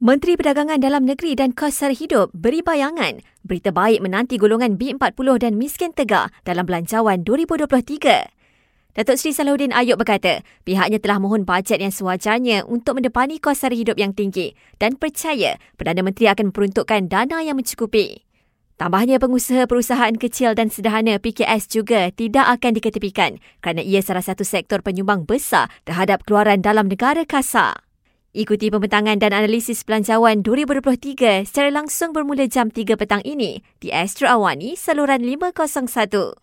Menteri Perdagangan Dalam Negeri dan Kos Sara Hidup beri bayangan berita baik menanti golongan B40 dan miskin tegak dalam belanjawan 2023. Datuk Seri Salahuddin Ayub berkata, pihaknya telah mohon bajet yang sewajarnya untuk mendepani kos sara hidup yang tinggi dan percaya Perdana Menteri akan memperuntukkan dana yang mencukupi. Tambahnya, pengusaha perusahaan kecil dan sederhana PKS juga tidak akan diketepikan kerana ia salah satu sektor penyumbang besar terhadap keluaran dalam negara kasar. Ikuti pembentangan dan analisis belanjawan 2023 secara langsung bermula jam 3 petang ini di Astro Awani, saluran 501.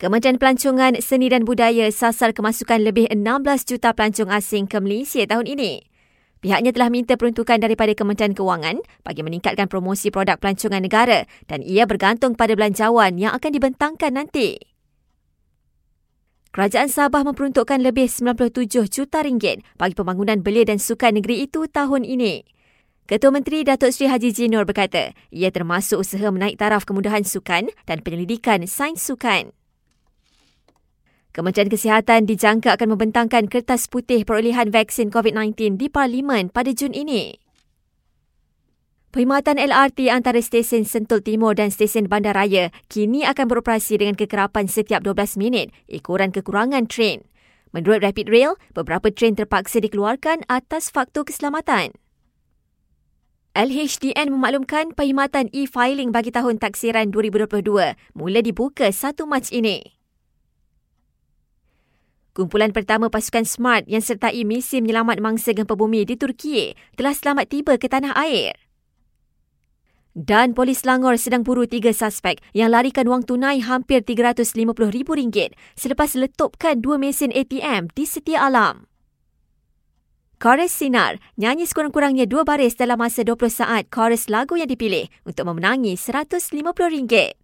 Kementerian Pelancongan Seni dan Budaya sasar kemasukan lebih 16 juta pelancong asing ke Malaysia tahun ini. Pihaknya telah minta peruntukan daripada Kementerian Kewangan bagi meningkatkan promosi produk pelancongan negara dan ia bergantung pada belanjawan yang akan dibentangkan nanti. Kerajaan Sabah memperuntukkan lebih 97 juta ringgit bagi pembangunan belia dan sukan negeri itu tahun ini. Ketua Menteri Datuk Seri Haji Jinur berkata, ia termasuk usaha menaik taraf kemudahan sukan dan penyelidikan sains sukan. Kementerian Kesihatan dijangka akan membentangkan kertas putih perolehan vaksin COVID-19 di Parlimen pada Jun ini. Perkhidmatan LRT antara stesen Sentul Timur dan stesen Bandaraya kini akan beroperasi dengan kekerapan setiap 12 minit ikuran kekurangan tren. Menurut Rapid Rail, beberapa tren terpaksa dikeluarkan atas faktor keselamatan. LHDN memaklumkan perkhidmatan e-filing bagi tahun taksiran 2022 mula dibuka 1 Mac ini. Kumpulan pertama pasukan SMART yang sertai misi menyelamat mangsa gempa bumi di Turki telah selamat tiba ke tanah air. Dan polis Langor sedang buru tiga suspek yang larikan wang tunai hampir RM350,000 selepas letupkan dua mesin ATM di setia alam. Chorus Sinar nyanyi sekurang-kurangnya dua baris dalam masa 20 saat chorus lagu yang dipilih untuk memenangi RM150.